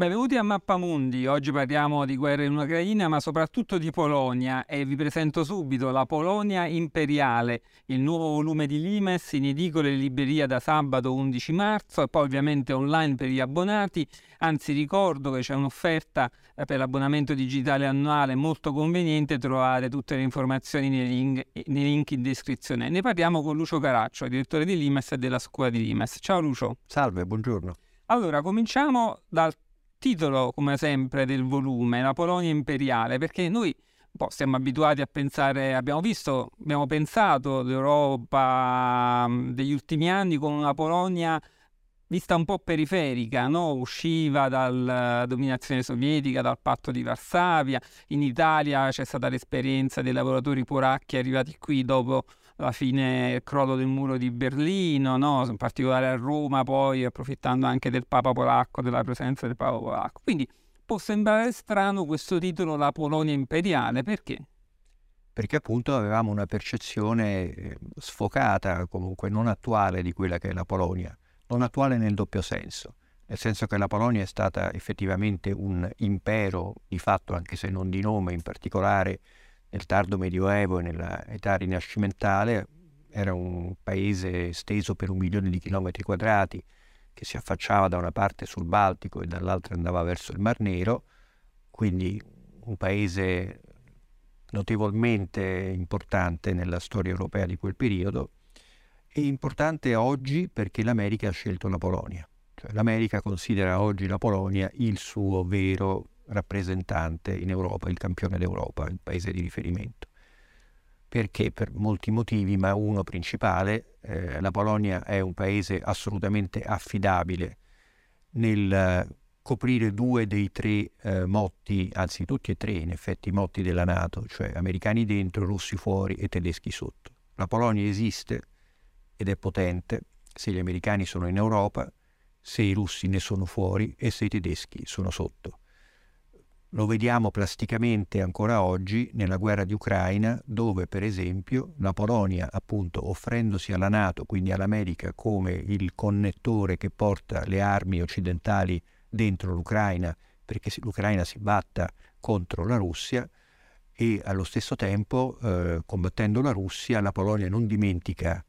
Benvenuti a Mappamundi, oggi parliamo di guerra in Ucraina ma soprattutto di Polonia e vi presento subito la Polonia Imperiale, il nuovo volume di Limes in edicole e libreria da sabato 11 marzo e poi ovviamente online per gli abbonati, anzi ricordo che c'è un'offerta per l'abbonamento digitale annuale molto conveniente, trovate tutte le informazioni nei link, nei link in descrizione. Ne parliamo con Lucio Caraccio, direttore di Limes e della scuola di Limes. Ciao Lucio. Salve, buongiorno. Allora, cominciamo dal titolo, come sempre, del volume, la Polonia imperiale, perché noi un siamo abituati a pensare, abbiamo visto, abbiamo pensato l'Europa degli ultimi anni con una Polonia vista un po' periferica, no? usciva dalla dominazione sovietica, dal patto di Varsavia, in Italia c'è stata l'esperienza dei lavoratori polacchi arrivati qui dopo la fine crollo del muro di Berlino, no? in particolare a Roma, poi approfittando anche del Papa polacco, della presenza del Papa polacco. Quindi può sembrare strano questo titolo La Polonia imperiale, perché? Perché appunto avevamo una percezione eh, sfocata, comunque non attuale di quella che è la Polonia, non attuale nel doppio senso, nel senso che la Polonia è stata effettivamente un impero di fatto, anche se non di nome in particolare, nel tardo medioevo e nell'età rinascimentale, era un paese esteso per un milione di chilometri quadrati che si affacciava da una parte sul Baltico e dall'altra andava verso il Mar Nero, quindi un paese notevolmente importante nella storia europea di quel periodo e importante oggi perché l'America ha scelto la Polonia. Cioè, L'America considera oggi la Polonia il suo vero rappresentante in Europa, il campione d'Europa, il paese di riferimento. Perché? Per molti motivi, ma uno principale, eh, la Polonia è un paese assolutamente affidabile nel coprire due dei tre eh, motti, anzi tutti e tre in effetti motti della Nato, cioè americani dentro, russi fuori e tedeschi sotto. La Polonia esiste ed è potente se gli americani sono in Europa, se i russi ne sono fuori e se i tedeschi sono sotto. Lo vediamo plasticamente ancora oggi nella guerra di Ucraina, dove per esempio la Polonia, appunto offrendosi alla Nato, quindi all'America, come il connettore che porta le armi occidentali dentro l'Ucraina, perché l'Ucraina si batta contro la Russia, e allo stesso tempo, eh, combattendo la Russia, la Polonia non dimentica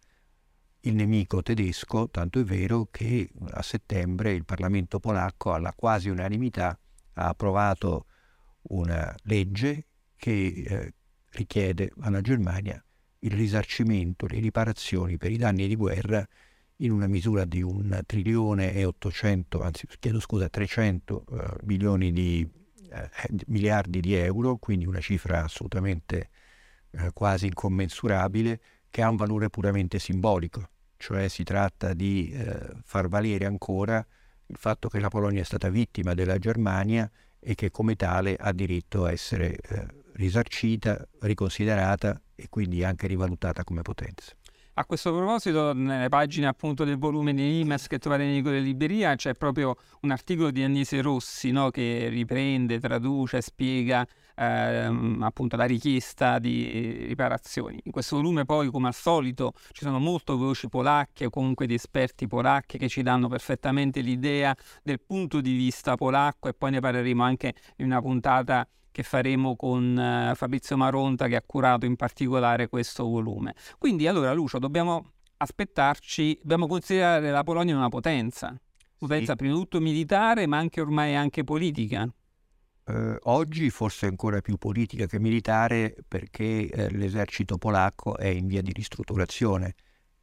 il nemico tedesco, tanto è vero che a settembre il Parlamento polacco alla quasi unanimità ha approvato una legge che eh, richiede alla Germania il risarcimento, le riparazioni per i danni di guerra in una misura di un trilione e 800, anzi chiedo scusa, 300 uh, eh, milioni di uh, miliardi di euro, quindi una cifra assolutamente uh, quasi incommensurabile, che ha un valore puramente simbolico, cioè si tratta di far valere ancora il fatto che la Polonia è stata vittima della Germania e che come tale ha diritto a essere eh, risarcita, riconsiderata e quindi anche rivalutata come potenza. A questo proposito, nelle pagine appunto del volume di Limes che trovate in edicola libreria c'è proprio un articolo di Agnese Rossi no? che riprende, traduce, spiega ehm, appunto la richiesta di riparazioni. In questo volume poi, come al solito, ci sono molte voci polacche o comunque di esperti polacchi che ci danno perfettamente l'idea del punto di vista polacco e poi ne parleremo anche in una puntata che faremo con uh, Fabrizio Maronta che ha curato in particolare questo volume. Quindi allora Lucio dobbiamo aspettarci, dobbiamo considerare la Polonia una potenza, potenza sì. prima di tutto militare ma anche ormai anche politica. Uh, oggi forse ancora più politica che militare perché uh, l'esercito polacco è in via di ristrutturazione,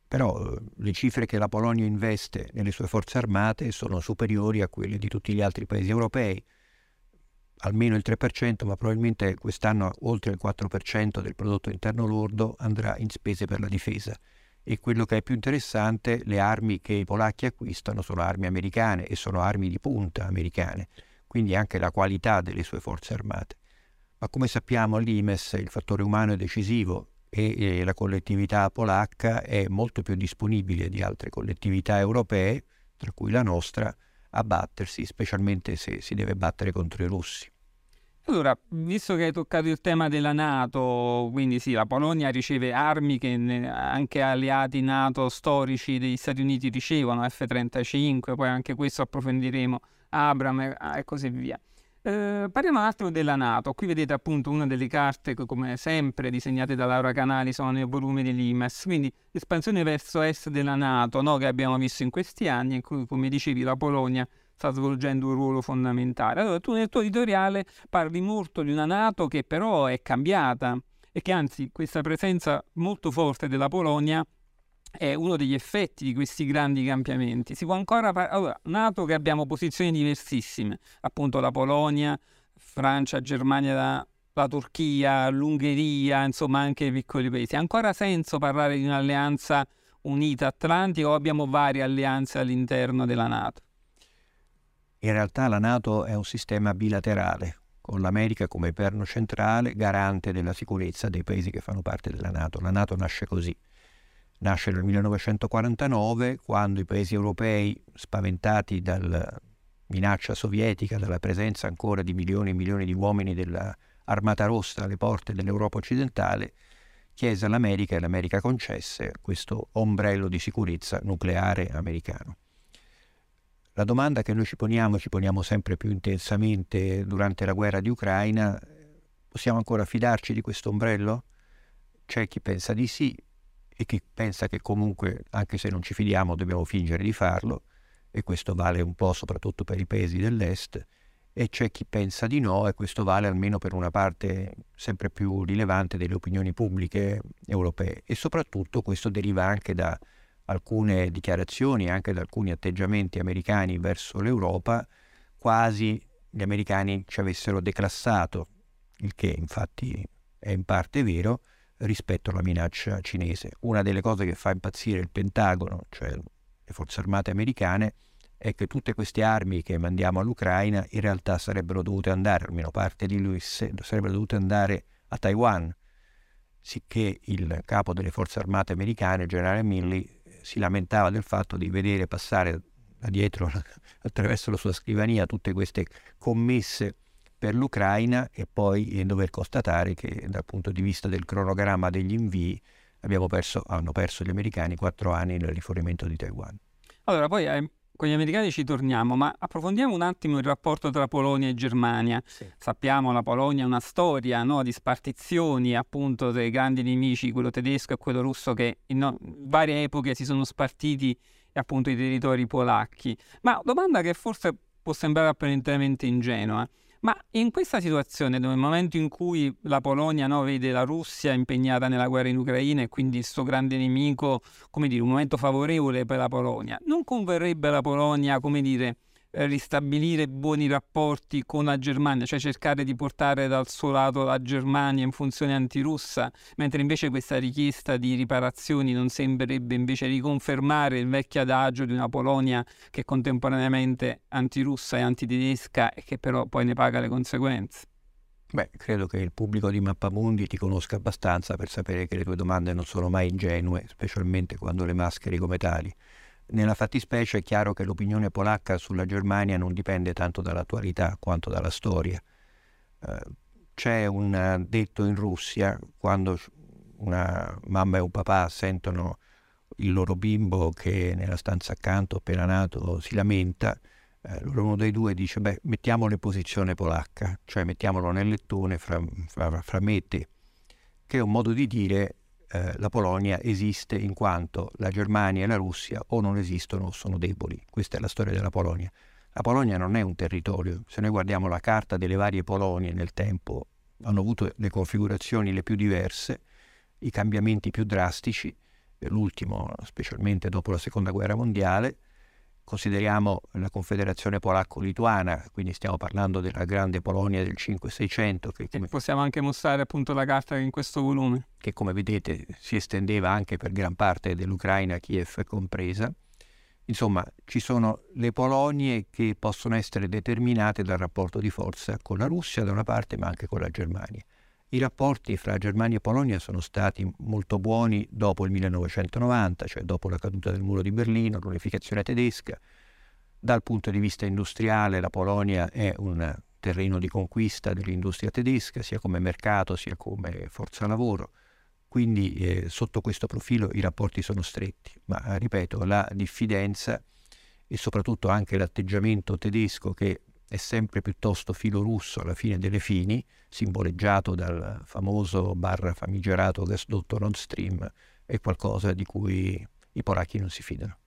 però uh, le cifre che la Polonia investe nelle sue forze armate sono superiori a quelle di tutti gli altri paesi europei. Almeno il 3%, ma probabilmente quest'anno oltre il 4% del prodotto interno lordo andrà in spese per la difesa. E quello che è più interessante, le armi che i polacchi acquistano sono armi americane e sono armi di punta americane, quindi anche la qualità delle sue forze armate. Ma come sappiamo all'Imes il fattore umano è decisivo e, la collettività polacca è molto più disponibile di altre collettività europee, tra cui la nostra, a battersi, specialmente se si deve battere contro i russi. Allora, visto che hai toccato il tema della Nato, quindi sì, la Polonia riceve armi che anche alleati Nato storici degli Stati Uniti ricevono, F-35, poi anche questo approfondiremo, Abram e così via. Eh, parliamo un attimo della Nato. Qui vedete appunto una delle carte che, come sempre, disegnate da Laura Canali, sono nel volume dell'IMES. Quindi l'espansione verso est della Nato, no, che abbiamo visto in questi anni, in cui, come dicevi, la Polonia sta svolgendo un ruolo fondamentale. Allora, tu nel tuo editoriale parli molto di una Nato che però è cambiata e che anzi questa presenza molto forte della Polonia è uno degli effetti di questi grandi cambiamenti. Si può ancora parlare, allora, Nato che abbiamo posizioni diversissime, appunto la Polonia, Francia, Germania, la, la Turchia, l'Ungheria, insomma anche i piccoli paesi. Ha ancora senso parlare di un'alleanza unita atlantica o abbiamo varie alleanze all'interno della Nato? In realtà la Nato è un sistema bilaterale, con l'America come perno centrale, garante della sicurezza dei paesi che fanno parte della Nato. La Nato nasce così. Nasce nel 1949, quando i paesi europei, spaventati dalla minaccia sovietica, dalla presenza ancora di milioni e milioni di uomini dell'Armata Rossa alle porte dell'Europa occidentale, chiese all'America e l'America concesse questo ombrello di sicurezza nucleare americano. La domanda che noi ci poniamo, ci poniamo sempre più intensamente durante la guerra di Ucraina, possiamo ancora fidarci di questo ombrello? C'è chi pensa di sì e chi pensa che comunque, anche se non ci fidiamo, dobbiamo fingere di farlo, e questo vale un po' soprattutto per i paesi dell'Est, e c'è chi pensa di no, e questo vale almeno per una parte sempre più rilevante delle opinioni pubbliche europee. E soprattutto questo deriva anche da alcune dichiarazioni anche da alcuni atteggiamenti americani verso l'Europa, quasi gli americani ci avessero declassato, il che infatti è in parte vero, rispetto alla minaccia cinese. Una delle cose che fa impazzire il Pentagono, cioè le forze armate americane, è che tutte queste armi che mandiamo all'Ucraina in realtà sarebbero dovute andare, almeno parte di lui, sarebbero dovute andare a Taiwan, sicché il capo delle forze armate americane, generale Milley, si lamentava del fatto di vedere passare da dietro attraverso la sua scrivania tutte queste commesse per l'Ucraina e poi dover constatare che dal punto di vista del cronogramma degli invii perso, hanno perso gli americani quattro anni nel rifornimento di Taiwan. Allora, poi eh, con gli americani ci torniamo, ma approfondiamo un attimo il rapporto tra Polonia e Germania. Sì. Sappiamo la Polonia è una storia no, di spartizioni appunto dei grandi nemici, quello tedesco e quello russo che in no, varie epoche si sono spartiti appunto i territori polacchi. Ma domanda che forse può sembrare apparentemente ingenua. Ma in questa situazione, nel momento in cui la Polonia no, vede la Russia impegnata nella guerra in Ucraina e quindi il suo grande nemico, come dire, un momento favorevole per la Polonia, non converrebbe la Polonia, come dire, ristabilire buoni rapporti con la Germania, cioè cercare di portare dal suo lato la Germania in funzione antirussa, mentre invece questa richiesta di riparazioni non sembrerebbe invece riconfermare il vecchio adagio di una Polonia che è contemporaneamente antirussa e antitedesca e che però poi ne paga le conseguenze. Beh, credo che il pubblico di Mappamundi ti conosca abbastanza per sapere che le tue domande non sono mai ingenue, specialmente quando le mascheri come tali. Nella fattispecie è chiaro che l'opinione polacca sulla Germania non dipende tanto dall'attualità quanto dalla storia. Eh, c'è un detto in Russia quando una mamma e un papà sentono il loro bimbo che nella stanza accanto appena nato si lamenta, eh, uno dei due dice beh mettiamolo in posizione polacca, cioè mettiamolo nel lettone fra, fra, fra me e te, che è un modo di dire eh, la Polonia esiste in quanto la Germania e la Russia o non esistono o sono deboli. Questa è la storia della Polonia. La Polonia non è un territorio. Se noi guardiamo la carta delle varie Polonie nel tempo, hanno avuto le configurazioni le più diverse, i cambiamenti più drastici, l'ultimo specialmente dopo la Seconda Guerra Mondiale, consideriamo la Confederazione Polacco-Lituana, quindi stiamo parlando della grande Polonia del 5-600. Che come, possiamo anche mostrare appunto la carta in questo volume. Che come vedete si estendeva anche per gran parte dell'Ucraina, Kiev compresa. Insomma, ci sono le Polonie che possono essere determinate dal rapporto di forza con la Russia da una parte, ma anche con la Germania. I rapporti fra Germania e Polonia sono stati molto buoni dopo il 1990, cioè dopo la caduta del muro di Berlino, l'unificazione tedesca. Dal punto di vista industriale la Polonia è un terreno di conquista dell'industria tedesca, sia come mercato sia come forza lavoro. Quindi eh, sotto questo profilo i rapporti sono stretti, ma ripeto, la diffidenza e soprattutto anche l'atteggiamento tedesco che è sempre piuttosto filo russo alla fine delle fini, simboleggiato dal famoso barra famigerato gasdotto Nord Stream, è qualcosa di cui i polacchi non si fidano.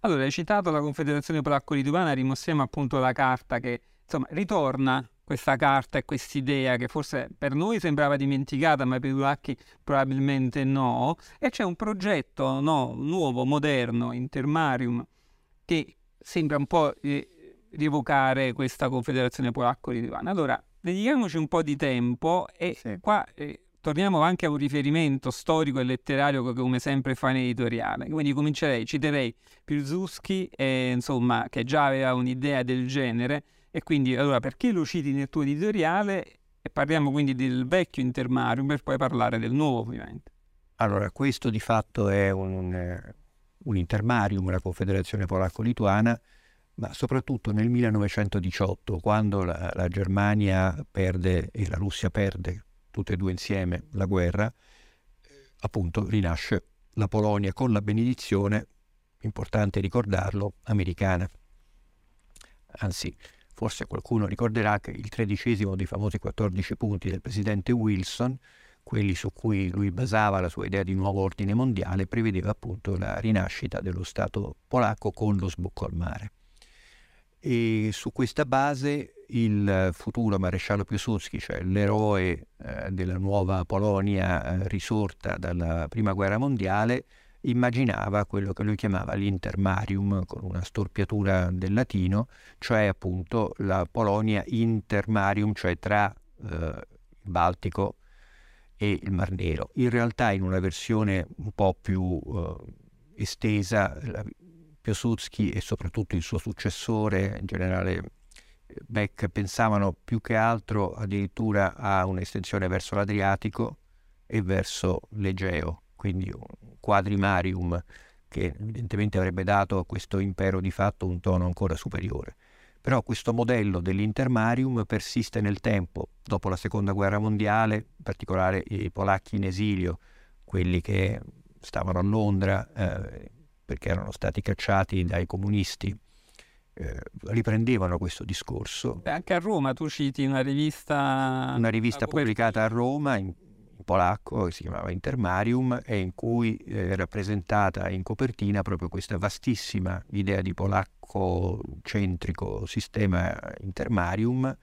Allora, hai citato la Confederazione Polacco-Lituana, rimostriamo appunto la carta che, insomma, ritorna questa carta e quest'idea che forse per noi sembrava dimenticata, ma per i polacchi probabilmente no, e c'è un progetto no, nuovo, moderno, Intermarium, che sembra un po' eh, rievocare questa confederazione polacco-lituana. Allora, dedichiamoci un po' di tempo e sì. qua eh, torniamo anche a un riferimento storico e letterario che come sempre fa in editoriale. Quindi comincerei, citerei Pilsudski, eh, insomma, che già aveva un'idea del genere, e quindi allora perché lo citi nel tuo editoriale? E parliamo quindi del vecchio intermarium per poi parlare del nuovo ovviamente. Allora, questo di fatto è un, un, un intermarium, la Confederazione Polacco-Lituana, ma soprattutto nel 1918, quando la, la, Germania perde e la Russia perde, tutte e due insieme, la guerra, appunto rinasce la Polonia con la benedizione, importante ricordarlo, americana. Anzi, forse qualcuno ricorderà che il tredicesimo dei famosi 14 punti del presidente Wilson, quelli su cui lui basava la sua idea di nuovo ordine mondiale, prevedeva appunto la rinascita dello Stato polacco con lo sbocco al mare e su questa base il futuro maresciallo Piłsudski, cioè l'eroe eh, della nuova Polonia eh, risorta dalla Prima Guerra Mondiale, immaginava quello che lui chiamava l'intermarium, con una storpiatura del latino, cioè appunto la Polonia intermarium, cioè tra eh, il Baltico e il Mar Nero. In realtà in una versione un po' più eh, estesa, Piłsudski e soprattutto il suo successore, in generale Beck, pensavano più che altro addirittura a un'estensione verso l'Adriatico e verso l'Egeo, quindi un quadrimarium che evidentemente avrebbe dato a questo impero di fatto un tono ancora superiore. Però questo modello dell'intermarium persiste nel tempo, dopo la seconda guerra mondiale, in particolare i polacchi in esilio, quelli che stavano a Londra, eh, perché erano stati cacciati dai comunisti, eh, riprendevano questo discorso. Beh, anche a Roma tu citi una rivista... Una rivista pubblicata a Roma in, in polacco, che si chiamava Intermarium, e in cui eh, è rappresentata in copertina proprio questa vastissima idea di polacco-centrico sistema Intermarium,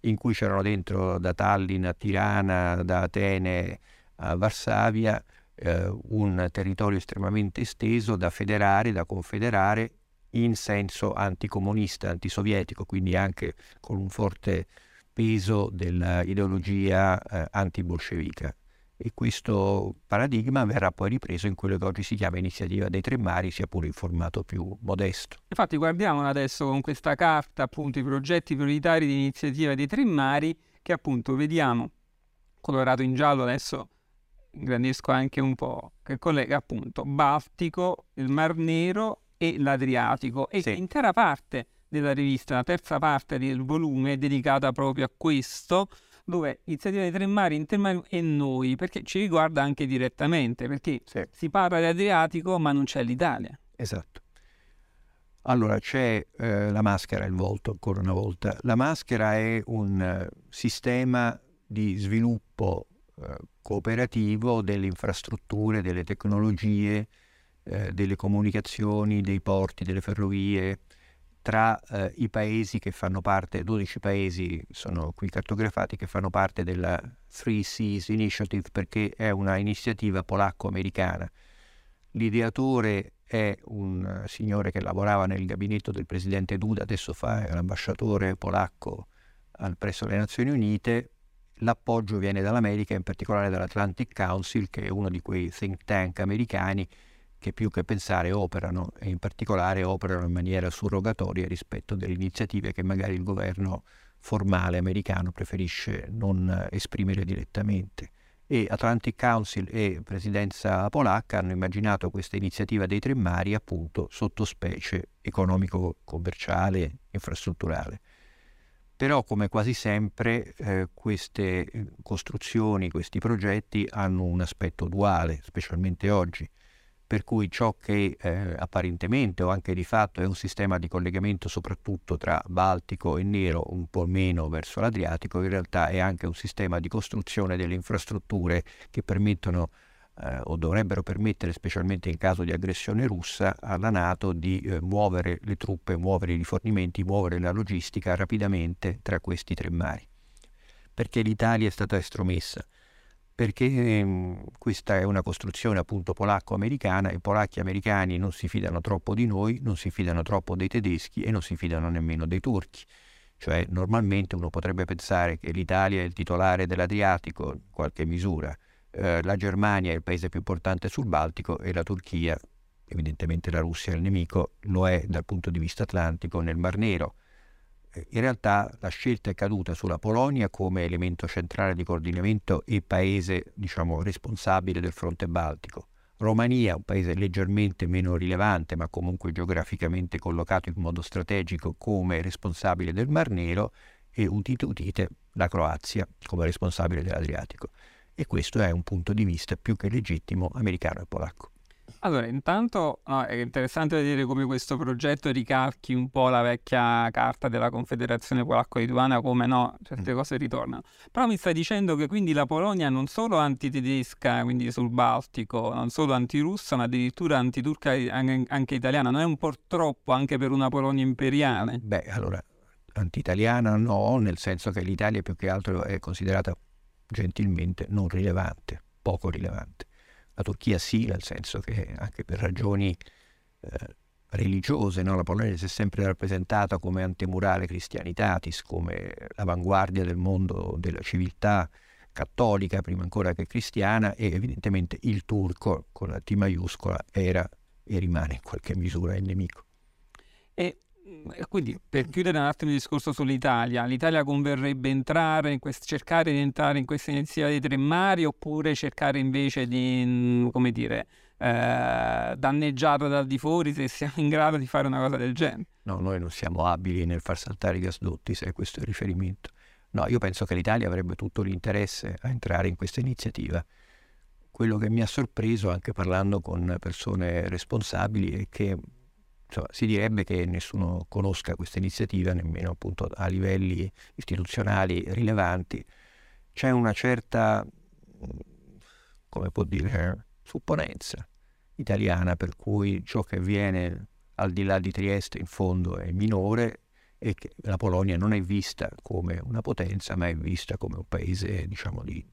in cui c'erano dentro da Tallinn a Tirana, da Atene a Varsavia, eh, un territorio estremamente esteso da federare, da confederare in senso anticomunista, antisovietico, quindi anche con un forte peso dell'ideologia eh, antibolscevica. E questo paradigma verrà poi ripreso in quello che oggi si chiama iniziativa dei tre mari, sia pure in formato più modesto. Infatti guardiamo adesso con questa carta appunto i progetti prioritari di iniziativa dei tre mari che appunto vediamo colorato in giallo adesso ingrandisco anche un po', che collega appunto Baltico, il Mar Nero e l'Adriatico e sì. l'intera parte della rivista, la terza parte del volume è dedicata proprio a questo, dove iniziativa dei tre mari, Intermarium e noi, perché ci riguarda anche direttamente, perché sì. si parla di Adriatico ma non c'è l'Italia. Esatto. Allora c'è eh, la maschera, il volto ancora una volta. La maschera è un uh, sistema di sviluppo cooperativo delle infrastrutture, delle tecnologie, eh, delle comunicazioni, dei porti, delle ferrovie tra eh, i paesi che fanno parte, 12 paesi sono qui cartografati, che fanno parte della Three Seas Initiative perché è una iniziativa polacco-americana. L'ideatore è un signore che lavorava nel gabinetto del presidente Duda, adesso fa l'ambasciatore polacco presso le Nazioni Unite, l'appoggio viene dall'America, in particolare dall'Atlantic Council, che è uno di quei think tank americani che più che pensare operano e in particolare operano in maniera surrogatoria rispetto delle iniziative che magari il governo formale americano preferisce non esprimere direttamente. E Atlantic Council e Presidenza polacca hanno immaginato questa iniziativa dei tre mari appunto sottospecie economico-commerciale, infrastrutturale però come quasi sempre eh, queste eh, costruzioni, questi progetti hanno un aspetto duale, specialmente oggi, per cui ciò che eh, apparentemente o anche di fatto è un sistema di collegamento soprattutto tra Baltico e Nero, un po' meno verso l'Adriatico, in realtà è anche un sistema di costruzione delle infrastrutture che permettono eh, o dovrebbero permettere, specialmente in caso di aggressione russa, alla Nato di eh, muovere le truppe, muovere i rifornimenti, muovere la logistica rapidamente tra questi tre mari. Perché l'Italia è stata estromessa? Perché ehm, questa è una costruzione appunto polacco-americana e i polacchi americani non si fidano troppo di noi, non si fidano troppo dei tedeschi e non si fidano nemmeno dei turchi. Cioè normalmente uno potrebbe pensare che l'Italia è il titolare dell'Adriatico in qualche misura, eh, la Germania è il paese più importante sul Baltico e la Turchia, evidentemente la Russia è il nemico, lo è dal punto di vista atlantico nel Mar Nero. Eh, in realtà la scelta è caduta sulla Polonia come elemento centrale di coordinamento e paese, diciamo, responsabile del fronte baltico. Romania, un paese leggermente meno rilevante, ma comunque geograficamente collocato in modo strategico come responsabile del Mar Nero, e udite udite la Croazia come responsabile dell'Adriatico e questo è un punto di vista più che legittimo americano e polacco. Allora, intanto no, è interessante vedere come questo progetto ricalchi un po' la vecchia carta della Confederazione Polacco-Lituana, come no, certe mm. cose ritornano. Però mi stai dicendo che quindi la Polonia non solo antitedesca, quindi sul Baltico, non solo antirussa, ma addirittura antiturca anche italiana, non è un po' troppo anche per una Polonia imperiale? Beh, allora, anti-italiana no, nel senso che l'Italia più che altro è considerata gentilmente non rilevante, poco rilevante. La Turchia sì, nel senso che anche per ragioni eh, religiose, no? la Polonia si è sempre rappresentata come antemurale cristianitatis, come l'avanguardia del mondo della civiltà cattolica, prima ancora che cristiana, e evidentemente il turco, con la T maiuscola, era e rimane in qualche misura il nemico. E quindi per chiudere un attimo il discorso sull'Italia, l'Italia converrebbe entrare quest- cercare di entrare in questa iniziativa dei tre mari oppure cercare invece di, mm, come dire, eh, danneggiata dal di fuori se siamo in grado di fare una cosa del genere? No, noi non siamo abili nel far saltare i gasdotti, se questo è il riferimento. No, io penso che l'Italia avrebbe tutto l'interesse a entrare in questa iniziativa. Quello che mi ha sorpreso anche parlando con persone responsabili è che insomma, si direbbe che nessuno conosca questa iniziativa, nemmeno appunto a livelli istituzionali rilevanti. C'è una certa, come può dire, supponenza italiana per cui ciò che avviene al di là di Trieste in fondo è minore e che la Polonia non è vista come una potenza, ma è vista come un paese, diciamo, di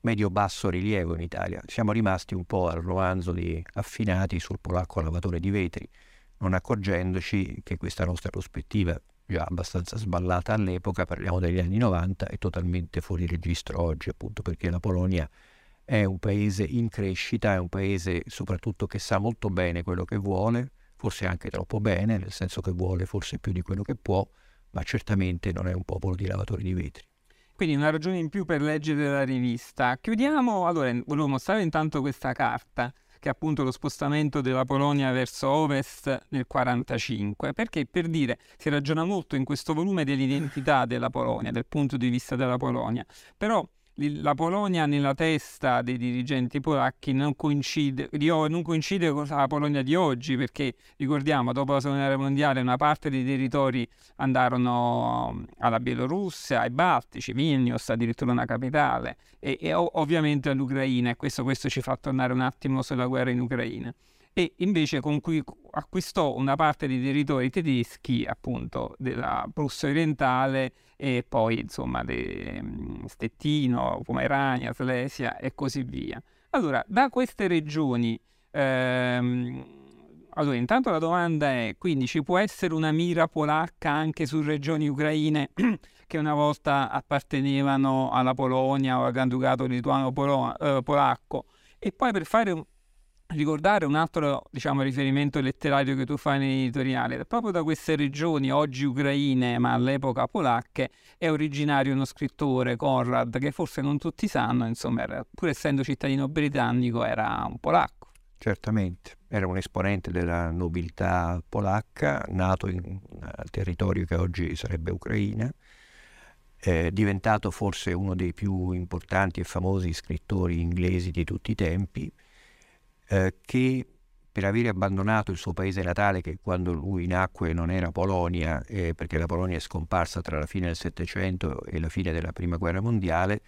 medio-basso rilievo in Italia. Siamo rimasti un po' al romanzo di Affinati sul polacco lavatore di vetri, non accorgendoci che questa nostra prospettiva, già abbastanza sballata all'epoca, parliamo degli anni 90, è totalmente fuori registro oggi, appunto perché la Polonia è un paese in crescita, è un paese soprattutto che sa molto bene quello che vuole, forse anche troppo bene, nel senso che vuole forse più di quello che può, ma certamente non è un popolo di lavatori di vetri. Quindi una ragione in più per leggere la rivista. Chiudiamo, allora volevo mostrare intanto questa carta che è appunto lo spostamento della Polonia verso ovest nel 1945, perché per dire si ragiona molto in questo volume dell'identità della Polonia, del punto di vista della Polonia, però la Polonia nella testa dei dirigenti polacchi non coincide, non coincide con la Polonia di oggi, perché ricordiamo, dopo la seconda guerra mondiale una parte dei territori andarono alla Bielorussia, ai Baltici, Vilnius, addirittura una capitale, e, e ovviamente all'Ucraina, e questo, questo ci fa tornare un attimo sulla guerra in Ucraina e invece con cui acquistò una parte dei territori tedeschi appunto della Prussia orientale e poi insomma de, mm, Stettino, Pomerania, Slesia e così via. Allora, da queste regioni, ehm, allora intanto la domanda è, quindi ci può essere una mira polacca anche su regioni ucraine che una volta appartenevano alla Polonia o al Granducato lituano-polacco? Eh, e poi per fare ricordare un altro diciamo, riferimento letterario che tu fai nell'editoriale, proprio da queste regioni oggi ucraine ma all'epoca polacche è originario uno scrittore, Conrad, che forse non tutti sanno, insomma, era, pur essendo cittadino britannico era un polacco. Certamente, era un esponente della nobiltà polacca, nato in, al territorio che oggi sarebbe Ucraina, eh, diventato forse uno dei più importanti e famosi scrittori inglesi di tutti i tempi, eh, che per aver abbandonato il suo paese natale, che quando lui nacque non era Polonia, eh, perché la Polonia è scomparsa tra la fine del Settecento e la fine della Prima Guerra Mondiale,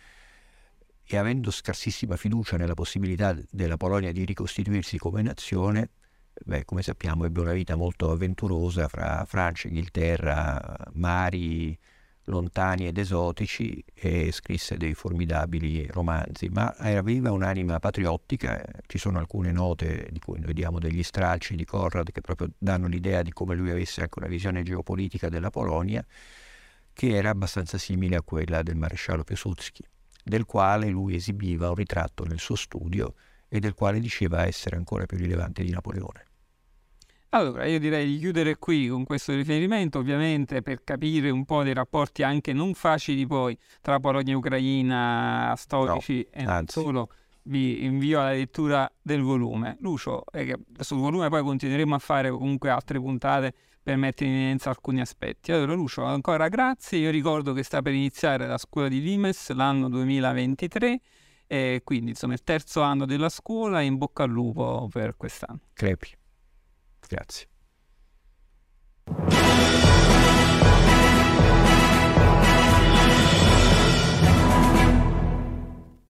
e avendo scarsissima fiducia nella possibilità della Polonia di ricostituirsi come nazione, beh, come sappiamo ebbe una vita molto avventurosa fra Francia, Inghilterra, mari, lontani ed esotici e scrisse dei formidabili romanzi, ma aveva un'anima patriottica, ci sono alcune note di cui noi vediamo degli stralci di Conrad che proprio danno l'idea di come lui avesse anche una visione geopolitica della Polonia, che era abbastanza simile a quella del maresciallo Piłsudski, del quale lui esibiva un ritratto nel suo studio e del quale diceva essere ancora più rilevante di Napoleone. Allora, io direi di chiudere qui con questo riferimento, ovviamente per capire un po' dei rapporti anche non facili poi tra Polonia e Ucraina, storici no, e non solo. Vi invio alla lettura del volume. Lucio, eh, sul volume poi continueremo a fare comunque altre puntate per mettere in evidenza alcuni aspetti. Allora, Lucio, ancora grazie. Io ricordo che sta per iniziare la scuola di Limes l'anno 2023 e quindi insomma il terzo anno della scuola in bocca al lupo per quest'anno. Crepi. Grazie.